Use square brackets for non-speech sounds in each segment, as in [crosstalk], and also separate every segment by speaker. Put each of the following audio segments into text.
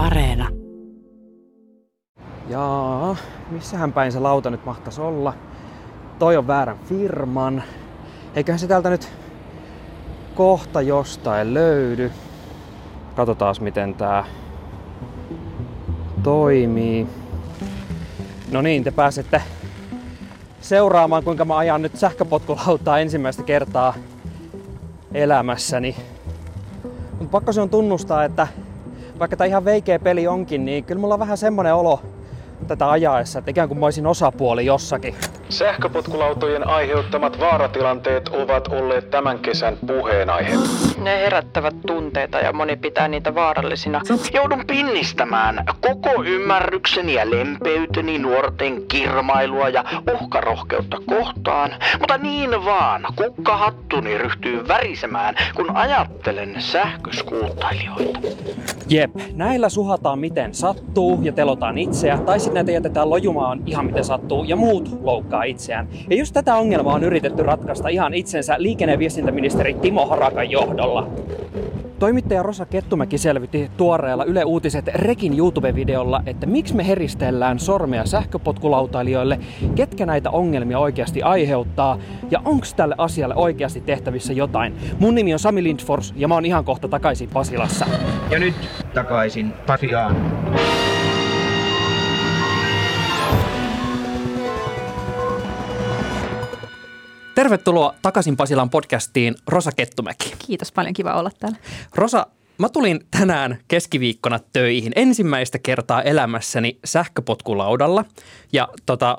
Speaker 1: Areena.
Speaker 2: Jaa, missähän päin se lauta nyt mahtaisi olla? Toi on väärän firman. Eiköhän se täältä nyt kohta jostain löydy. Katsotaan miten tää toimii. No niin, te pääsette seuraamaan kuinka mä ajan nyt sähköpotkulautaa ensimmäistä kertaa elämässäni. Mutta pakko se on tunnustaa, että vaikka tämä ihan veikeä peli onkin, niin kyllä mulla on vähän semmonen olo tätä ajaessa, että ikään kuin mä olisin osapuoli jossakin.
Speaker 3: Sähköpotkulautojen aiheuttamat vaaratilanteet ovat olleet tämän kesän puheenaihe.
Speaker 4: Ne herättävät tunteita ja moni pitää niitä vaarallisina.
Speaker 5: Joudun pinnistämään koko ymmärrykseni ja lempeyteni nuorten kirmailua ja uhkarohkeutta kohtaan, mutta niin vaan kukkahattuni ryhtyy värisemään, kun ajattelen sähköskuuttailijoita.
Speaker 2: Jep, näillä suhataan miten sattuu ja telotaan itseä, tai sitten näitä jätetään lojumaan ihan miten sattuu ja muut loukkaa itseään. Ja just tätä ongelmaa on yritetty ratkaista ihan itsensä liikenne- ja viestintäministeri Timo Harakan johdolla. Toimittaja Rosa Kettumäki selvitti tuoreella Yle Uutiset Rekin YouTube-videolla, että miksi me heristellään sormea sähköpotkulautailijoille, ketkä näitä ongelmia oikeasti aiheuttaa ja onko tälle asialle oikeasti tehtävissä jotain. Mun nimi on Sami Lindfors ja mä oon ihan kohta takaisin Pasilassa.
Speaker 6: Ja nyt takaisin Pasiaan.
Speaker 2: Tervetuloa takaisin Pasilan podcastiin Rosa Kettumäki.
Speaker 7: Kiitos paljon, kiva olla täällä.
Speaker 2: Rosa, mä tulin tänään keskiviikkona töihin ensimmäistä kertaa elämässäni sähköpotkulaudalla. Ja tota,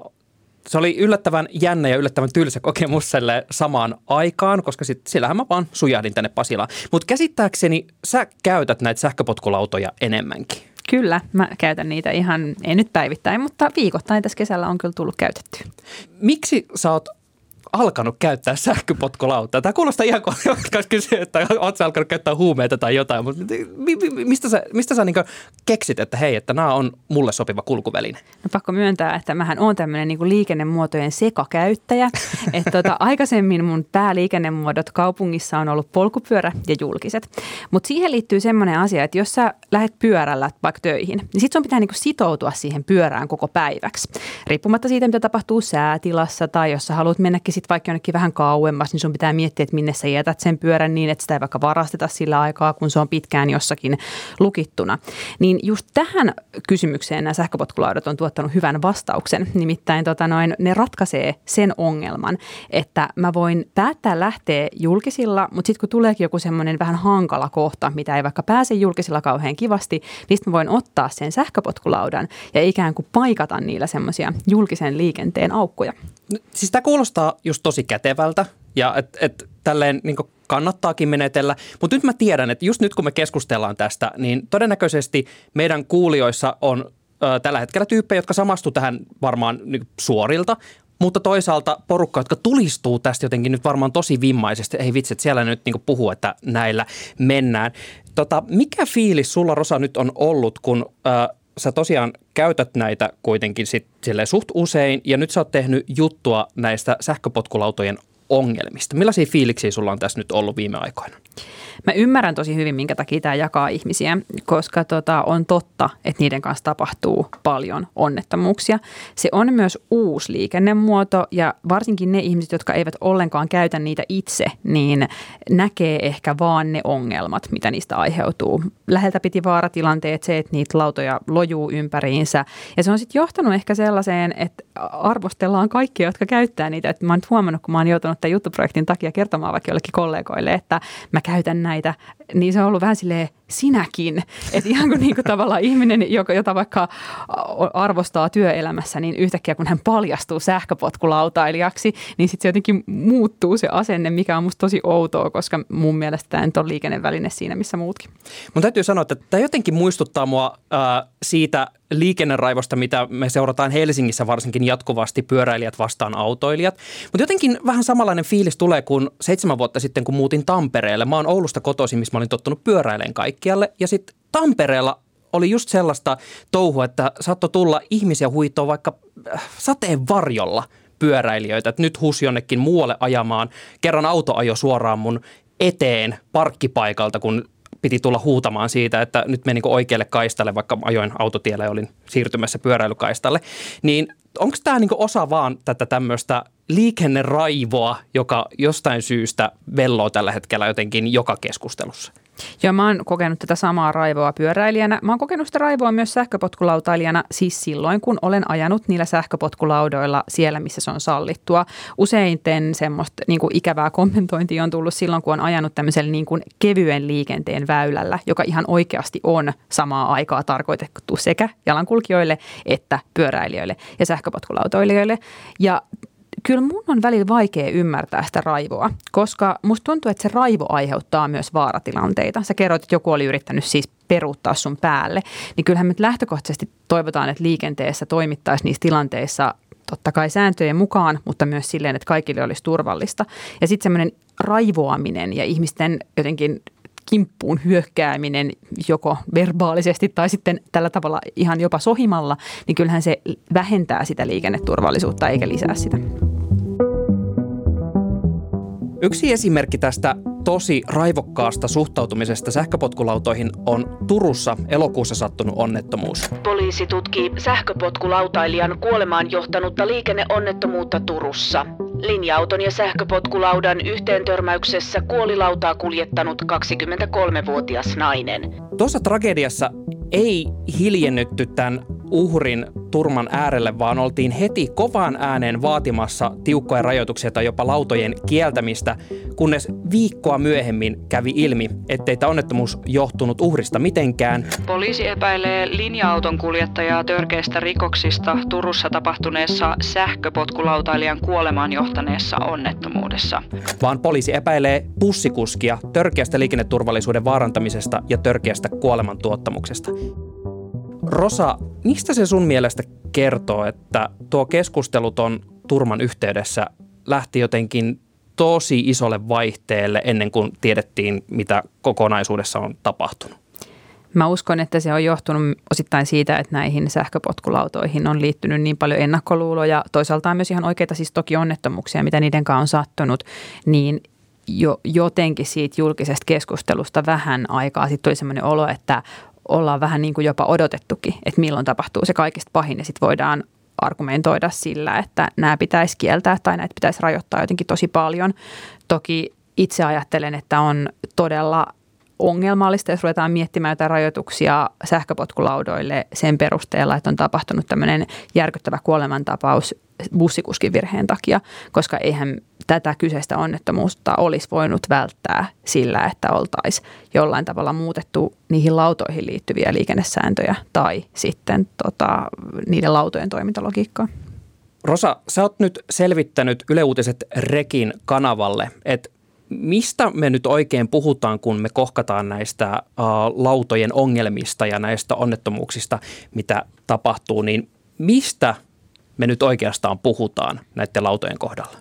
Speaker 2: se oli yllättävän jännä ja yllättävän tylsä kokemus samaan aikaan, koska sit, sillähän mä vaan sujahdin tänne Pasilaan. Mutta käsittääkseni sä käytät näitä sähköpotkulautoja enemmänkin.
Speaker 7: Kyllä, mä käytän niitä ihan, ei nyt päivittäin, mutta viikoittain tässä kesällä on kyllä tullut käytettyä.
Speaker 2: Miksi sä oot alkanut käyttää sähköpotkulautaa. Tämä kuulostaa ihan kuin [laughs] olisi kysyä, että oletko alkanut käyttää huumeita tai jotain, mutta mistä sä, mistä sä niin keksit, että hei, että nämä on mulle sopiva kulkuväline?
Speaker 7: No pakko myöntää, että mähän on tämmöinen niin liikennemuotojen sekakäyttäjä. [laughs] että tota, aikaisemmin mun pääliikennemuodot kaupungissa on ollut polkupyörä ja julkiset. Mutta siihen liittyy semmoinen asia, että jos sä lähdet pyörällä vaikka töihin, niin sit sun pitää niin sitoutua siihen pyörään koko päiväksi. Riippumatta siitä, mitä tapahtuu säätilassa tai jos sä haluat mennäkin sitten vaikka jonnekin vähän kauemmas, niin sun pitää miettiä, että minne sä jätät sen pyörän niin, että sitä ei vaikka varasteta sillä aikaa, kun se on pitkään jossakin lukittuna. Niin just tähän kysymykseen nämä sähköpotkulaudat on tuottanut hyvän vastauksen. Nimittäin tota noin, ne ratkaisee sen ongelman, että mä voin päättää lähteä julkisilla, mutta sitten kun tuleekin joku semmoinen vähän hankala kohta, mitä ei vaikka pääse julkisilla kauhean kivasti, niin mä voin ottaa sen sähköpotkulaudan ja ikään kuin paikata niillä semmoisia julkisen liikenteen aukkoja.
Speaker 2: Siis tämä kuulostaa just tosi kätevältä ja että et, tälleen niin kannattaakin menetellä. Mutta nyt mä tiedän, että just nyt kun me keskustellaan tästä, niin todennäköisesti meidän kuulijoissa on ö, tällä hetkellä tyyppejä, jotka samastu tähän varmaan niin suorilta, mutta toisaalta porukka, jotka tulistuu tästä jotenkin nyt varmaan tosi vimmaisesti. Ei vitsi, että siellä nyt niin puhuu, että näillä mennään. Tota, mikä fiilis sulla, Rosa, nyt on ollut, kun ö, sä tosiaan käytät näitä kuitenkin sit suht usein ja nyt sä oot tehnyt juttua näistä sähköpotkulautojen ongelmista. Millaisia fiiliksiä sulla on tässä nyt ollut viime aikoina?
Speaker 7: Mä ymmärrän tosi hyvin, minkä takia tämä jakaa ihmisiä, koska tota, on totta, että niiden kanssa tapahtuu paljon onnettomuuksia. Se on myös uusi liikennemuoto ja varsinkin ne ihmiset, jotka eivät ollenkaan käytä niitä itse, niin näkee ehkä vaan ne ongelmat, mitä niistä aiheutuu. Läheltä piti vaaratilanteet, se, että niitä lautoja lojuu ympäriinsä. Ja se on sitten johtanut ehkä sellaiseen, että arvostellaan kaikkia, jotka käyttää niitä. Et mä oon huomannut, kun mä oon joutunut tämän juttuprojektin takia kertomaan vaikka jollekin kollegoille, että mä käytän näitä, niin se on ollut vähän silleen sinäkin. Että ihan kuin, niin kuin tavallaan ihminen, joka, jota vaikka arvostaa työelämässä, niin yhtäkkiä kun hän paljastuu sähköpotkulautailijaksi, niin sitten se jotenkin muuttuu se asenne, mikä on musta tosi outoa, koska mun mielestä tämä nyt on liikenneväline siinä, missä muutkin.
Speaker 2: Mun täytyy sanoa, että tämä jotenkin muistuttaa mua äh, siitä liikenneraivosta, mitä me seurataan Helsingissä varsinkin jatkuvasti pyöräilijät vastaan autoilijat. Mutta jotenkin vähän samanlainen fiilis tulee kuin seitsemän vuotta sitten, kun muutin Tampereelle. Mä oon Oulusta kotoisin, missä mä olin tottunut pyöräilemään kaikkialle. Ja sitten Tampereella oli just sellaista touhua, että saattoi tulla ihmisiä huitoa vaikka äh, sateen varjolla pyöräilijöitä, että nyt hus jonnekin muualle ajamaan. Kerran auto ajo suoraan mun eteen parkkipaikalta, kun piti tulla huutamaan siitä, että nyt meni niin oikealle kaistalle, vaikka ajoin autotielle ja olin siirtymässä pyöräilykaistalle. Niin onko tämä niin osa vaan tätä tämmöistä liikenneraivoa, joka jostain syystä velloo tällä hetkellä jotenkin joka keskustelussa?
Speaker 7: Joo, mä oon kokenut tätä samaa raivoa pyöräilijänä. Mä oon kokenut sitä raivoa myös sähköpotkulautailijana, siis silloin, kun olen ajanut niillä sähköpotkulaudoilla siellä, missä se on sallittua. Useiten semmoista niin kuin ikävää kommentointia on tullut silloin, kun on ajanut tämmöisellä niin kuin kevyen liikenteen väylällä, joka ihan oikeasti on samaa aikaa tarkoitettu sekä jalankulkijoille että pyöräilijöille ja sähköpotkulautoilijoille. Ja kyllä mun on välillä vaikea ymmärtää sitä raivoa, koska musta tuntuu, että se raivo aiheuttaa myös vaaratilanteita. Sä kerroit, että joku oli yrittänyt siis peruuttaa sun päälle, niin kyllähän me lähtökohtaisesti toivotaan, että liikenteessä toimittaisiin niissä tilanteissa totta kai sääntöjen mukaan, mutta myös silleen, että kaikille olisi turvallista. Ja sitten semmoinen raivoaminen ja ihmisten jotenkin kimppuun hyökkääminen joko verbaalisesti tai sitten tällä tavalla ihan jopa sohimalla, niin kyllähän se vähentää sitä liikenneturvallisuutta eikä lisää sitä.
Speaker 2: Yksi esimerkki tästä tosi raivokkaasta suhtautumisesta sähköpotkulautoihin on Turussa elokuussa sattunut onnettomuus.
Speaker 1: Poliisi tutkii sähköpotkulautailijan kuolemaan johtanutta liikenneonnettomuutta Turussa. Linja-auton ja sähköpotkulaudan yhteentörmäyksessä kuoli lautaa kuljettanut 23-vuotias nainen.
Speaker 2: Tuossa tragediassa ei hiljennytty tämän uhrin turman äärelle, vaan oltiin heti kovaan ääneen vaatimassa tiukkoja rajoituksia tai jopa lautojen kieltämistä, kunnes viikkoa myöhemmin kävi ilmi, ettei tämä onnettomuus johtunut uhrista mitenkään.
Speaker 4: Poliisi epäilee linja-auton kuljettajaa törkeistä rikoksista Turussa tapahtuneessa sähköpotkulautailijan kuolemaan johtaneessa onnettomuudessa.
Speaker 2: Vaan poliisi epäilee bussikuskia törkeästä liikenneturvallisuuden vaarantamisesta ja törkeästä kuolemantuottamuksesta. Rosa, mistä se sun mielestä kertoo, että tuo keskusteluton turman yhteydessä lähti jotenkin tosi isolle vaihteelle ennen kuin tiedettiin, mitä kokonaisuudessa on tapahtunut?
Speaker 7: Mä uskon, että se on johtunut osittain siitä, että näihin sähköpotkulautoihin on liittynyt niin paljon ennakkoluuloja. Toisaalta on myös ihan oikeita siis toki onnettomuuksia, mitä niiden kanssa on sattunut, niin jo, jotenkin siitä julkisesta keskustelusta vähän aikaa sitten tuli sellainen olo, että ollaan vähän niin kuin jopa odotettukin, että milloin tapahtuu se kaikista pahin ja sitten voidaan argumentoida sillä, että nämä pitäisi kieltää tai näitä pitäisi rajoittaa jotenkin tosi paljon. Toki itse ajattelen, että on todella ongelmallista, jos ruvetaan miettimään jotain rajoituksia sähköpotkulaudoille sen perusteella, että on tapahtunut tämmöinen järkyttävä kuolemantapaus bussikuskin virheen takia, koska eihän tätä kyseistä onnettomuutta olisi voinut välttää sillä, että oltaisiin jollain tavalla muutettu niihin lautoihin liittyviä liikennesääntöjä tai sitten tota, niiden lautojen toimintalogiikkaa.
Speaker 2: Rosa, sä oot nyt selvittänyt Yle Uutiset Rekin kanavalle, että mistä me nyt oikein puhutaan, kun me kohkataan näistä uh, lautojen ongelmista ja näistä onnettomuuksista, mitä tapahtuu, niin mistä me nyt oikeastaan puhutaan näiden lautojen kohdalla?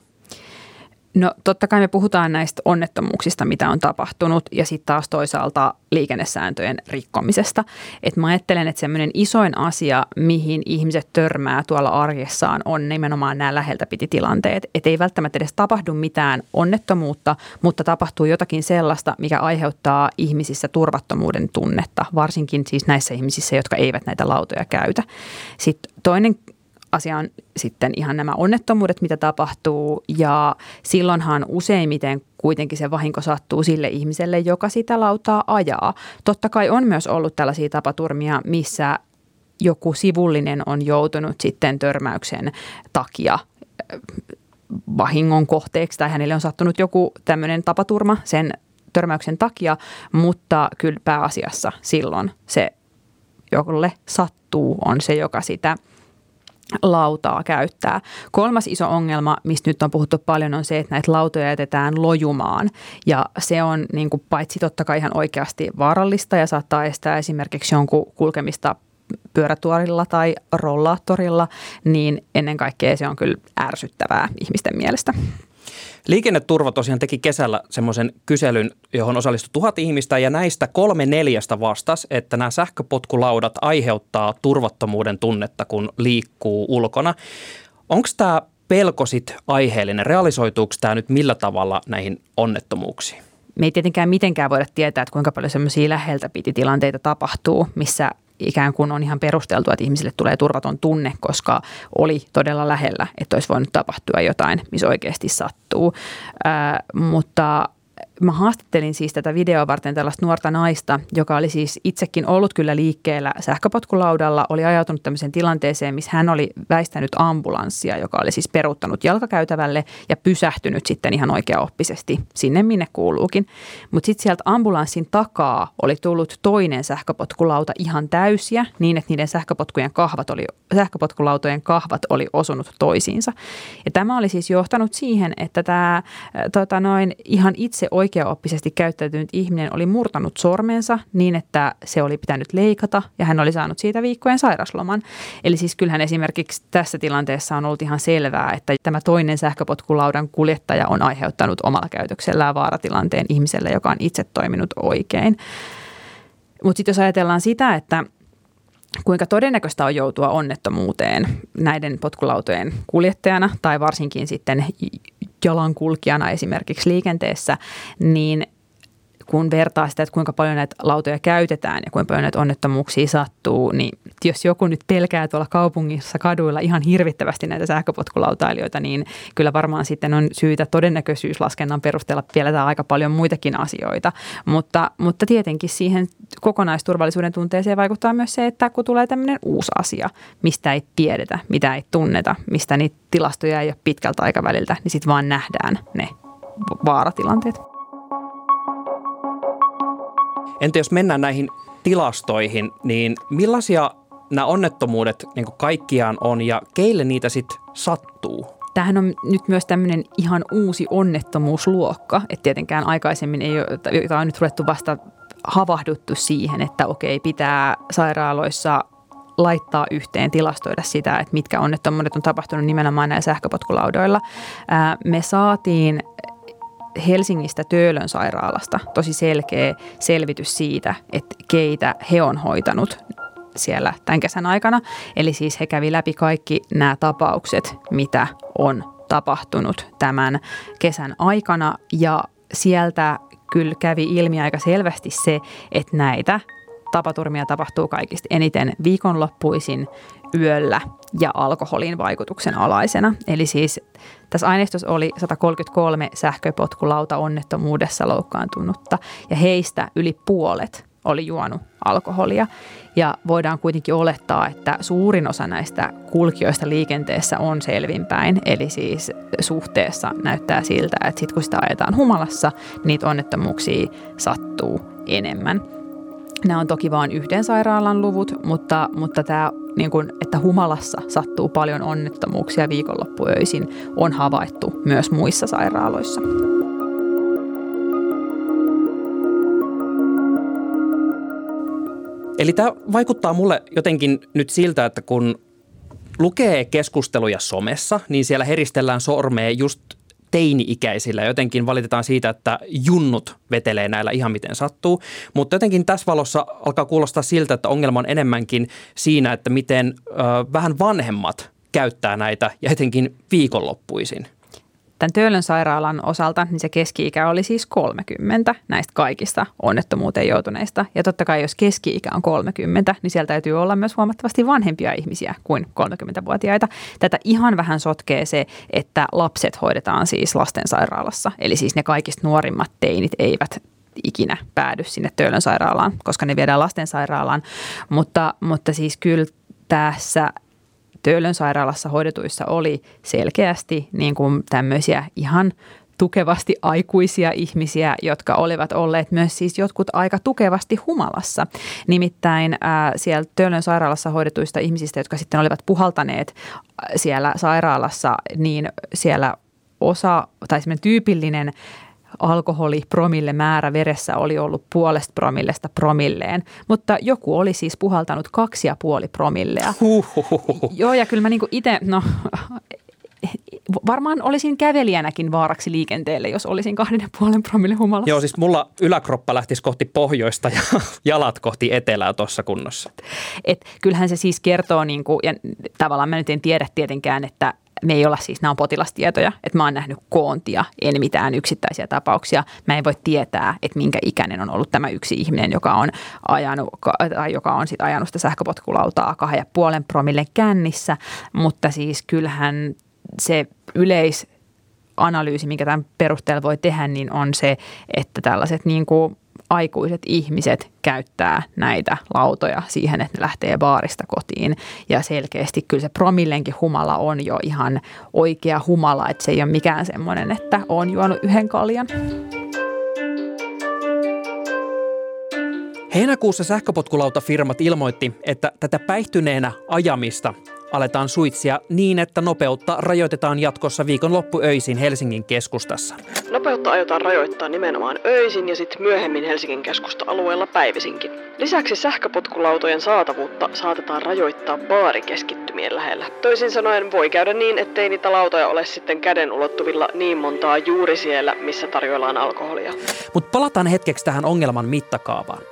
Speaker 7: No totta kai me puhutaan näistä onnettomuuksista, mitä on tapahtunut ja sitten taas toisaalta liikennesääntöjen rikkomisesta. Et mä ajattelen, että semmoinen isoin asia, mihin ihmiset törmää tuolla arjessaan on nimenomaan nämä läheltä piti tilanteet. Että ei välttämättä edes tapahdu mitään onnettomuutta, mutta tapahtuu jotakin sellaista, mikä aiheuttaa ihmisissä turvattomuuden tunnetta, varsinkin siis näissä ihmisissä, jotka eivät näitä lautoja käytä. Sitten toinen asia on sitten ihan nämä onnettomuudet, mitä tapahtuu ja silloinhan useimmiten kuitenkin se vahinko sattuu sille ihmiselle, joka sitä lautaa ajaa. Totta kai on myös ollut tällaisia tapaturmia, missä joku sivullinen on joutunut sitten törmäyksen takia äh, vahingon kohteeksi tai hänelle on sattunut joku tämmöinen tapaturma sen törmäyksen takia, mutta kyllä pääasiassa silloin se, jolle sattuu, on se, joka sitä – lautaa käyttää. Kolmas iso ongelma, mistä nyt on puhuttu paljon, on se, että näitä lautoja jätetään lojumaan. Ja se on niin kuin, paitsi totta kai ihan oikeasti vaarallista ja saattaa estää esimerkiksi jonkun kulkemista pyörätuorilla tai rollaattorilla, niin ennen kaikkea se on kyllä ärsyttävää ihmisten mielestä.
Speaker 2: Liikenneturva tosiaan teki kesällä semmoisen kyselyn, johon osallistui tuhat ihmistä ja näistä kolme neljästä vastasi, että nämä sähköpotkulaudat aiheuttaa turvattomuuden tunnetta, kun liikkuu ulkona. Onko tämä pelko sit aiheellinen? Realisoituuko tämä nyt millä tavalla näihin onnettomuuksiin?
Speaker 7: me ei tietenkään mitenkään voida tietää, että kuinka paljon semmoisia läheltä piti tilanteita tapahtuu, missä ikään kuin on ihan perusteltua, että ihmisille tulee turvaton tunne, koska oli todella lähellä, että olisi voinut tapahtua jotain, missä oikeasti sattuu. Ää, mutta mä haastattelin siis tätä videoa varten tällaista nuorta naista, joka oli siis itsekin ollut kyllä liikkeellä sähköpotkulaudalla, oli ajautunut tämmöiseen tilanteeseen, missä hän oli väistänyt ambulanssia, joka oli siis peruuttanut jalkakäytävälle ja pysähtynyt sitten ihan oikeaoppisesti sinne, minne kuuluukin. Mutta sitten sieltä ambulanssin takaa oli tullut toinen sähköpotkulauta ihan täysiä, niin että niiden sähköpotkujen kahvat oli, sähköpotkulautojen kahvat oli osunut toisiinsa. Ja tämä oli siis johtanut siihen, että tämä tota noin, ihan itse oikein oikeaoppisesti käyttäytynyt ihminen oli murtanut sormensa niin, että se oli pitänyt leikata ja hän oli saanut siitä viikkojen sairasloman. Eli siis kyllähän esimerkiksi tässä tilanteessa on ollut ihan selvää, että tämä toinen sähköpotkulaudan kuljettaja on aiheuttanut omalla käytöksellään vaaratilanteen ihmiselle, joka on itse toiminut oikein. Mutta sitten jos ajatellaan sitä, että kuinka todennäköistä on joutua onnettomuuteen näiden potkulautojen kuljettajana tai varsinkin sitten jalankulkijana esimerkiksi liikenteessä, niin kun vertaa sitä, että kuinka paljon näitä lautoja käytetään ja kuinka paljon näitä onnettomuuksia sattuu, niin jos joku nyt pelkää tuolla kaupungissa kaduilla ihan hirvittävästi näitä sähköpotkulautailijoita, niin kyllä varmaan sitten on syytä todennäköisyyslaskennan perusteella vielä aika paljon muitakin asioita. Mutta, mutta tietenkin siihen kokonaisturvallisuuden tunteeseen vaikuttaa myös se, että kun tulee tämmöinen uusi asia, mistä ei tiedetä, mitä ei tunneta, mistä niitä tilastoja ei ole pitkältä aikaväliltä, niin sitten vaan nähdään ne vaaratilanteet.
Speaker 2: Entä jos mennään näihin tilastoihin, niin millaisia nämä onnettomuudet niin kaikkiaan on ja keille niitä sitten sattuu?
Speaker 7: Tämähän on nyt myös tämmöinen ihan uusi onnettomuusluokka, että tietenkään aikaisemmin ei ole, on nyt ruvettu vasta havahduttu siihen, että okei, pitää sairaaloissa laittaa yhteen, tilastoida sitä, että mitkä onnettomuudet on tapahtunut nimenomaan näillä sähköpotkulaudoilla. Me saatiin Helsingistä Töölön sairaalasta tosi selkeä selvitys siitä, että keitä he on hoitanut siellä tämän kesän aikana. Eli siis he kävi läpi kaikki nämä tapaukset, mitä on tapahtunut tämän kesän aikana ja sieltä kyllä kävi ilmi aika selvästi se, että näitä tapaturmia tapahtuu kaikista eniten viikonloppuisin yöllä ja alkoholin vaikutuksen alaisena. Eli siis tässä aineistossa oli 133 sähköpotkulauta onnettomuudessa loukkaantunutta ja heistä yli puolet oli juonut alkoholia. Ja voidaan kuitenkin olettaa, että suurin osa näistä kulkijoista liikenteessä on selvinpäin. Eli siis suhteessa näyttää siltä, että sit kun sitä ajetaan humalassa, niitä onnettomuuksia sattuu enemmän. Nämä on toki vain yhden sairaalan luvut, mutta, mutta tämä, niin kuin, että humalassa sattuu paljon onnettomuuksia viikonloppuöisin, on havaittu myös muissa sairaaloissa.
Speaker 2: Eli tämä vaikuttaa mulle jotenkin nyt siltä, että kun lukee keskusteluja somessa, niin siellä heristellään sormea just teini-ikäisillä. Jotenkin valitetaan siitä, että junnut vetelee näillä ihan miten sattuu. Mutta jotenkin tässä valossa alkaa kuulostaa siltä, että ongelma on enemmänkin siinä, että miten ö, vähän vanhemmat käyttää näitä ja etenkin viikonloppuisin –
Speaker 7: Tämän Töölön sairaalan osalta niin se keski-ikä oli siis 30 näistä kaikista onnettomuuteen joutuneista. Ja totta kai jos keski-ikä on 30, niin siellä täytyy olla myös huomattavasti vanhempia ihmisiä kuin 30-vuotiaita. Tätä ihan vähän sotkee se, että lapset hoidetaan siis lastensairaalassa. Eli siis ne kaikista nuorimmat teinit eivät ikinä päädy sinne Töölön sairaalaan, koska ne viedään lastensairaalaan. Mutta, mutta siis kyllä tässä Töölön sairaalassa hoidetuissa oli selkeästi niin kuin tämmöisiä ihan tukevasti aikuisia ihmisiä, jotka olivat olleet myös siis jotkut aika tukevasti humalassa. Nimittäin ää, siellä Töölön sairaalassa hoidetuista ihmisistä, jotka sitten olivat puhaltaneet siellä sairaalassa, niin siellä osa tai tyypillinen alkoholipromille määrä veressä oli ollut puolesta promillesta promilleen, mutta joku oli siis puhaltanut kaksi ja puoli promillea.
Speaker 2: Huhhuhuhu.
Speaker 7: Joo, ja kyllä mä niin itse, no varmaan olisin kävelijänäkin vaaraksi liikenteelle, jos olisin kahden ja puolen promille humalassa.
Speaker 2: Joo, siis mulla yläkroppa lähtisi kohti pohjoista ja [laughs] jalat kohti etelää tuossa kunnossa.
Speaker 7: Et kyllähän se siis kertoo, niin kuin, ja tavallaan mä nyt en tiedä tietenkään, että me ei olla siis, nämä on potilastietoja, että mä oon nähnyt koontia, en mitään yksittäisiä tapauksia. Mä en voi tietää, että minkä ikäinen on ollut tämä yksi ihminen, joka on ajanut, tai joka on sit ajanut sitä sähköpotkulautaa kahden ja puolen promille kännissä, mutta siis kyllähän se yleis analyysi, mikä tämän perusteella voi tehdä, niin on se, että tällaiset niin kuin aikuiset ihmiset käyttää näitä lautoja siihen, että ne lähtee baarista kotiin. Ja selkeästi kyllä se promillenkin humala on jo ihan oikea humala, että se ei ole mikään semmoinen, että on juonut yhden kaljan.
Speaker 2: Heinäkuussa sähköpotkulautafirmat ilmoitti, että tätä päihtyneenä ajamista aletaan suitsia niin, että nopeutta rajoitetaan jatkossa viikonloppuöisin Helsingin keskustassa.
Speaker 4: Nopeutta aiotaan rajoittaa nimenomaan öisin ja sitten myöhemmin Helsingin keskusta-alueella päivisinkin. Lisäksi sähköpotkulautojen saatavuutta saatetaan rajoittaa baarikeskittymien lähellä. Toisin sanoen voi käydä niin, ettei niitä lautoja ole sitten käden ulottuvilla niin montaa juuri siellä, missä tarjoillaan alkoholia.
Speaker 2: Mutta palataan hetkeksi tähän ongelman mittakaavaan.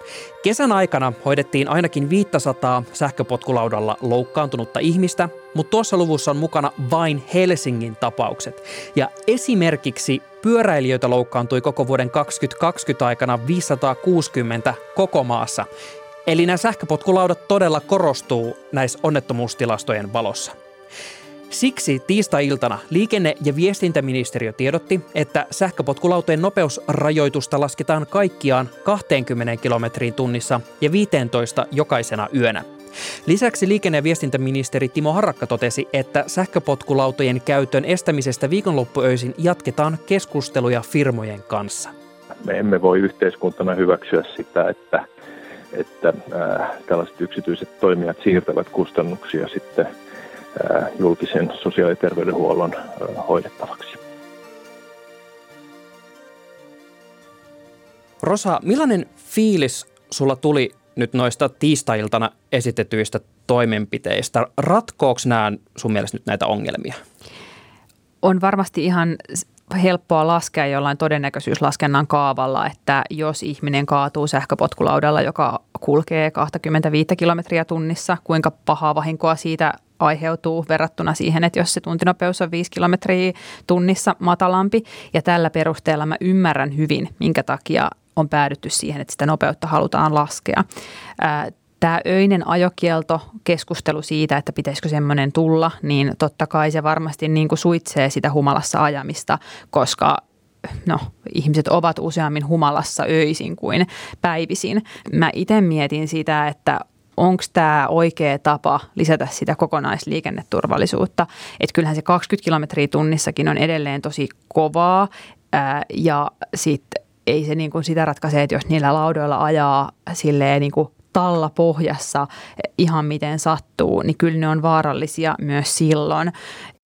Speaker 2: Kesän aikana hoidettiin ainakin 500 sähköpotkulaudalla loukkaantunutta ihmistä, mutta tuossa luvussa on mukana vain Helsingin tapaukset. Ja esimerkiksi pyöräilijöitä loukkaantui koko vuoden 2020 aikana 560 koko maassa. Eli nämä sähköpotkulaudat todella korostuu näissä onnettomuustilastojen valossa. Siksi tiistai-iltana liikenne- ja viestintäministeriö tiedotti, että sähköpotkulautojen nopeusrajoitusta lasketaan kaikkiaan 20 kilometriin tunnissa ja 15 jokaisena yönä. Lisäksi liikenne- ja viestintäministeri Timo Harakka totesi, että sähköpotkulautojen käytön estämisestä viikonloppuöisin jatketaan keskusteluja firmojen kanssa.
Speaker 8: Me emme voi yhteiskuntana hyväksyä sitä, että, että äh, tällaiset yksityiset toimijat siirtävät kustannuksia sitten julkisen sosiaali- ja terveydenhuollon hoidettavaksi.
Speaker 2: Rosa, millainen fiilis sulla tuli nyt noista tiistailtana esitetyistä toimenpiteistä? Ratkooks nämä sun mielestä nyt näitä ongelmia?
Speaker 7: On varmasti ihan helppoa laskea jollain todennäköisyyslaskennan kaavalla, että jos ihminen kaatuu sähköpotkulaudalla, joka kulkee 25 kilometriä tunnissa, kuinka pahaa vahinkoa siitä aiheutuu verrattuna siihen, että jos se tuntinopeus on 5 kilometriä tunnissa matalampi. Ja tällä perusteella mä ymmärrän hyvin, minkä takia on päädytty siihen, että sitä nopeutta halutaan laskea. Tämä öinen ajokielto, keskustelu siitä, että pitäisikö semmoinen tulla, niin totta kai se varmasti niin kuin suitsee sitä humalassa ajamista, koska no, ihmiset ovat useammin humalassa öisin kuin päivisin. Mä itse mietin sitä, että onko tämä oikea tapa lisätä sitä kokonaisliikenneturvallisuutta. Että kyllähän se 20 kilometriä tunnissakin on edelleen tosi kovaa ää, ja sitten ei se niin kuin sitä ratkaise, että jos niillä laudoilla ajaa silleen niin kuin talla pohjassa ihan miten sattuu, niin kyllä ne on vaarallisia myös silloin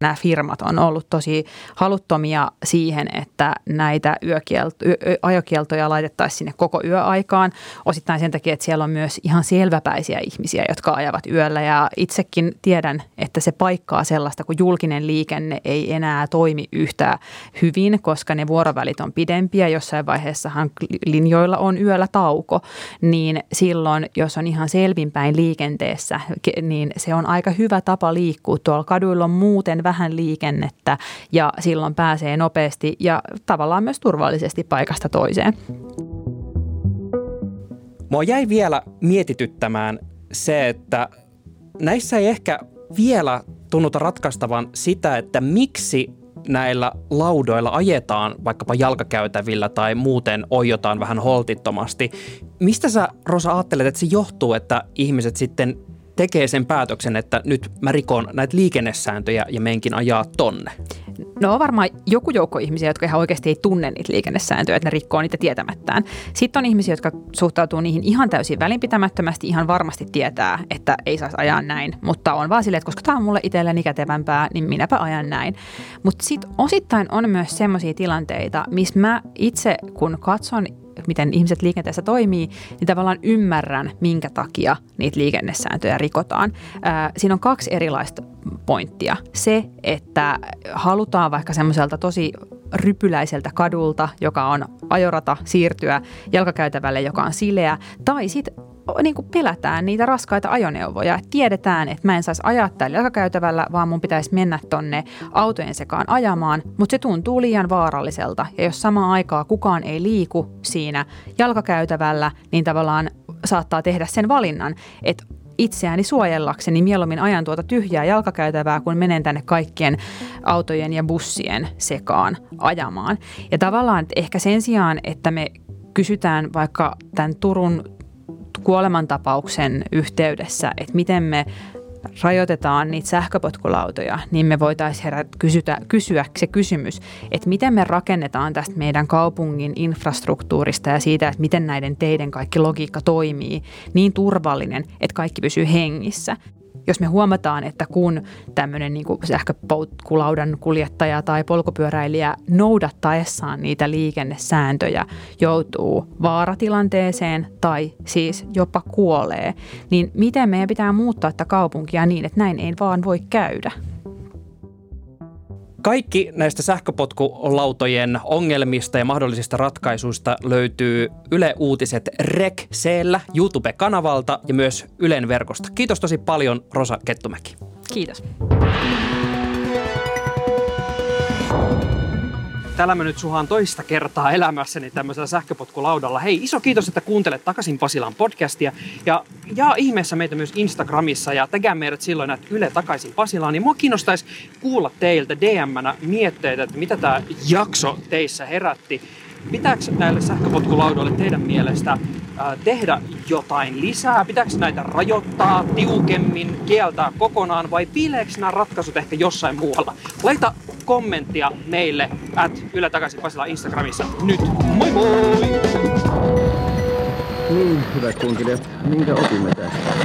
Speaker 7: nämä firmat on ollut tosi haluttomia siihen, että näitä yökielto, yö, ajokieltoja laitettaisiin sinne koko yöaikaan. Osittain sen takia, että siellä on myös ihan selväpäisiä ihmisiä, jotka ajavat yöllä. Ja itsekin tiedän, että se paikkaa sellaista, kun julkinen liikenne ei enää toimi yhtä hyvin, koska ne vuorovälit on pidempiä. Jossain vaiheessahan linjoilla on yöllä tauko, niin silloin, jos on ihan selvinpäin liikenteessä, niin se on aika hyvä tapa liikkua. Tuolla kaduilla on muuten vähän vähän liikennettä ja silloin pääsee nopeasti ja tavallaan myös turvallisesti paikasta toiseen.
Speaker 2: Mua jäi vielä mietityttämään se, että näissä ei ehkä vielä tunnuta ratkaistavan sitä, että miksi näillä laudoilla ajetaan vaikkapa jalkakäytävillä tai muuten ojotaan vähän holtittomasti. Mistä sä, Rosa, ajattelet, että se johtuu, että ihmiset sitten tekee sen päätöksen, että nyt mä rikon näitä liikennesääntöjä ja menkin ajaa tonne?
Speaker 7: No on varmaan joku joukko ihmisiä, jotka ihan oikeasti ei tunne niitä liikennesääntöjä, että ne rikkoo niitä tietämättään. Sitten on ihmisiä, jotka suhtautuu niihin ihan täysin välinpitämättömästi, ihan varmasti tietää, että ei saisi ajaa näin, mutta on vaan silleen, että koska tämä on mulle itselleni kätevämpää, niin minäpä ajan näin. Mutta sitten osittain on myös sellaisia tilanteita, missä mä itse kun katson miten ihmiset liikenteessä toimii, niin tavallaan ymmärrän, minkä takia niitä liikennesääntöjä rikotaan. Siinä on kaksi erilaista pointtia. Se, että halutaan vaikka semmoiselta tosi rypyläiseltä kadulta, joka on ajorata, siirtyä jalkakäytävälle, joka on sileä, tai sitten niin kuin pelätään niitä raskaita ajoneuvoja. Tiedetään, että mä en saisi ajaa täällä jalkakäytävällä, vaan mun pitäisi mennä tonne autojen sekaan ajamaan, mutta se tuntuu liian vaaralliselta. Ja jos samaan aikaa kukaan ei liiku siinä jalkakäytävällä, niin tavallaan saattaa tehdä sen valinnan, että itseäni suojellakseni mieluummin ajan tuota tyhjää jalkakäytävää, kun menen tänne kaikkien autojen ja bussien sekaan ajamaan. Ja tavallaan että ehkä sen sijaan, että me kysytään vaikka tämän Turun kuolemantapauksen yhteydessä, että miten me rajoitetaan niitä sähköpotkulautoja, niin me voitaisiin herät, kysytä, kysyä se kysymys, että miten me rakennetaan tästä meidän kaupungin infrastruktuurista ja siitä, että miten näiden teiden kaikki logiikka toimii niin turvallinen, että kaikki pysyy hengissä jos me huomataan, että kun tämmöinen niin sähköpolkulaudan kuljettaja tai polkupyöräilijä noudattaessaan niitä liikennesääntöjä joutuu vaaratilanteeseen tai siis jopa kuolee, niin miten meidän pitää muuttaa tätä kaupunkia niin, että näin ei vaan voi käydä?
Speaker 2: Kaikki näistä sähköpotkulautojen ongelmista ja mahdollisista ratkaisuista löytyy Yle Uutiset rek YouTube-kanavalta ja myös Ylen verkosta. Kiitos tosi paljon Rosa Kettumäki.
Speaker 7: Kiitos.
Speaker 2: Täällä mä nyt suhaan toista kertaa elämässäni tämmöisellä sähköpotkulaudalla. Hei, iso kiitos, että kuuntelet takaisin Pasilan podcastia. Ja jaa ihmeessä meitä myös Instagramissa ja tägää meidät silloin, että Yle takaisin Pasilaan. Niin mua kiinnostaisi kuulla teiltä DM-nä mietteitä, että mitä tämä jakso teissä herätti. Pitääkö näille sähköpotkulaudoille teidän mielestä tehdä jotain lisää? Pitääkö näitä rajoittaa tiukemmin, kieltää kokonaan vai piileekö nämä ratkaisut ehkä jossain muualla? Laita kommenttia meille at Yle takaisin Pasila Instagramissa nyt. Moi moi!
Speaker 9: Niin, hyvät kuuntelijat, minkä opimme tästä?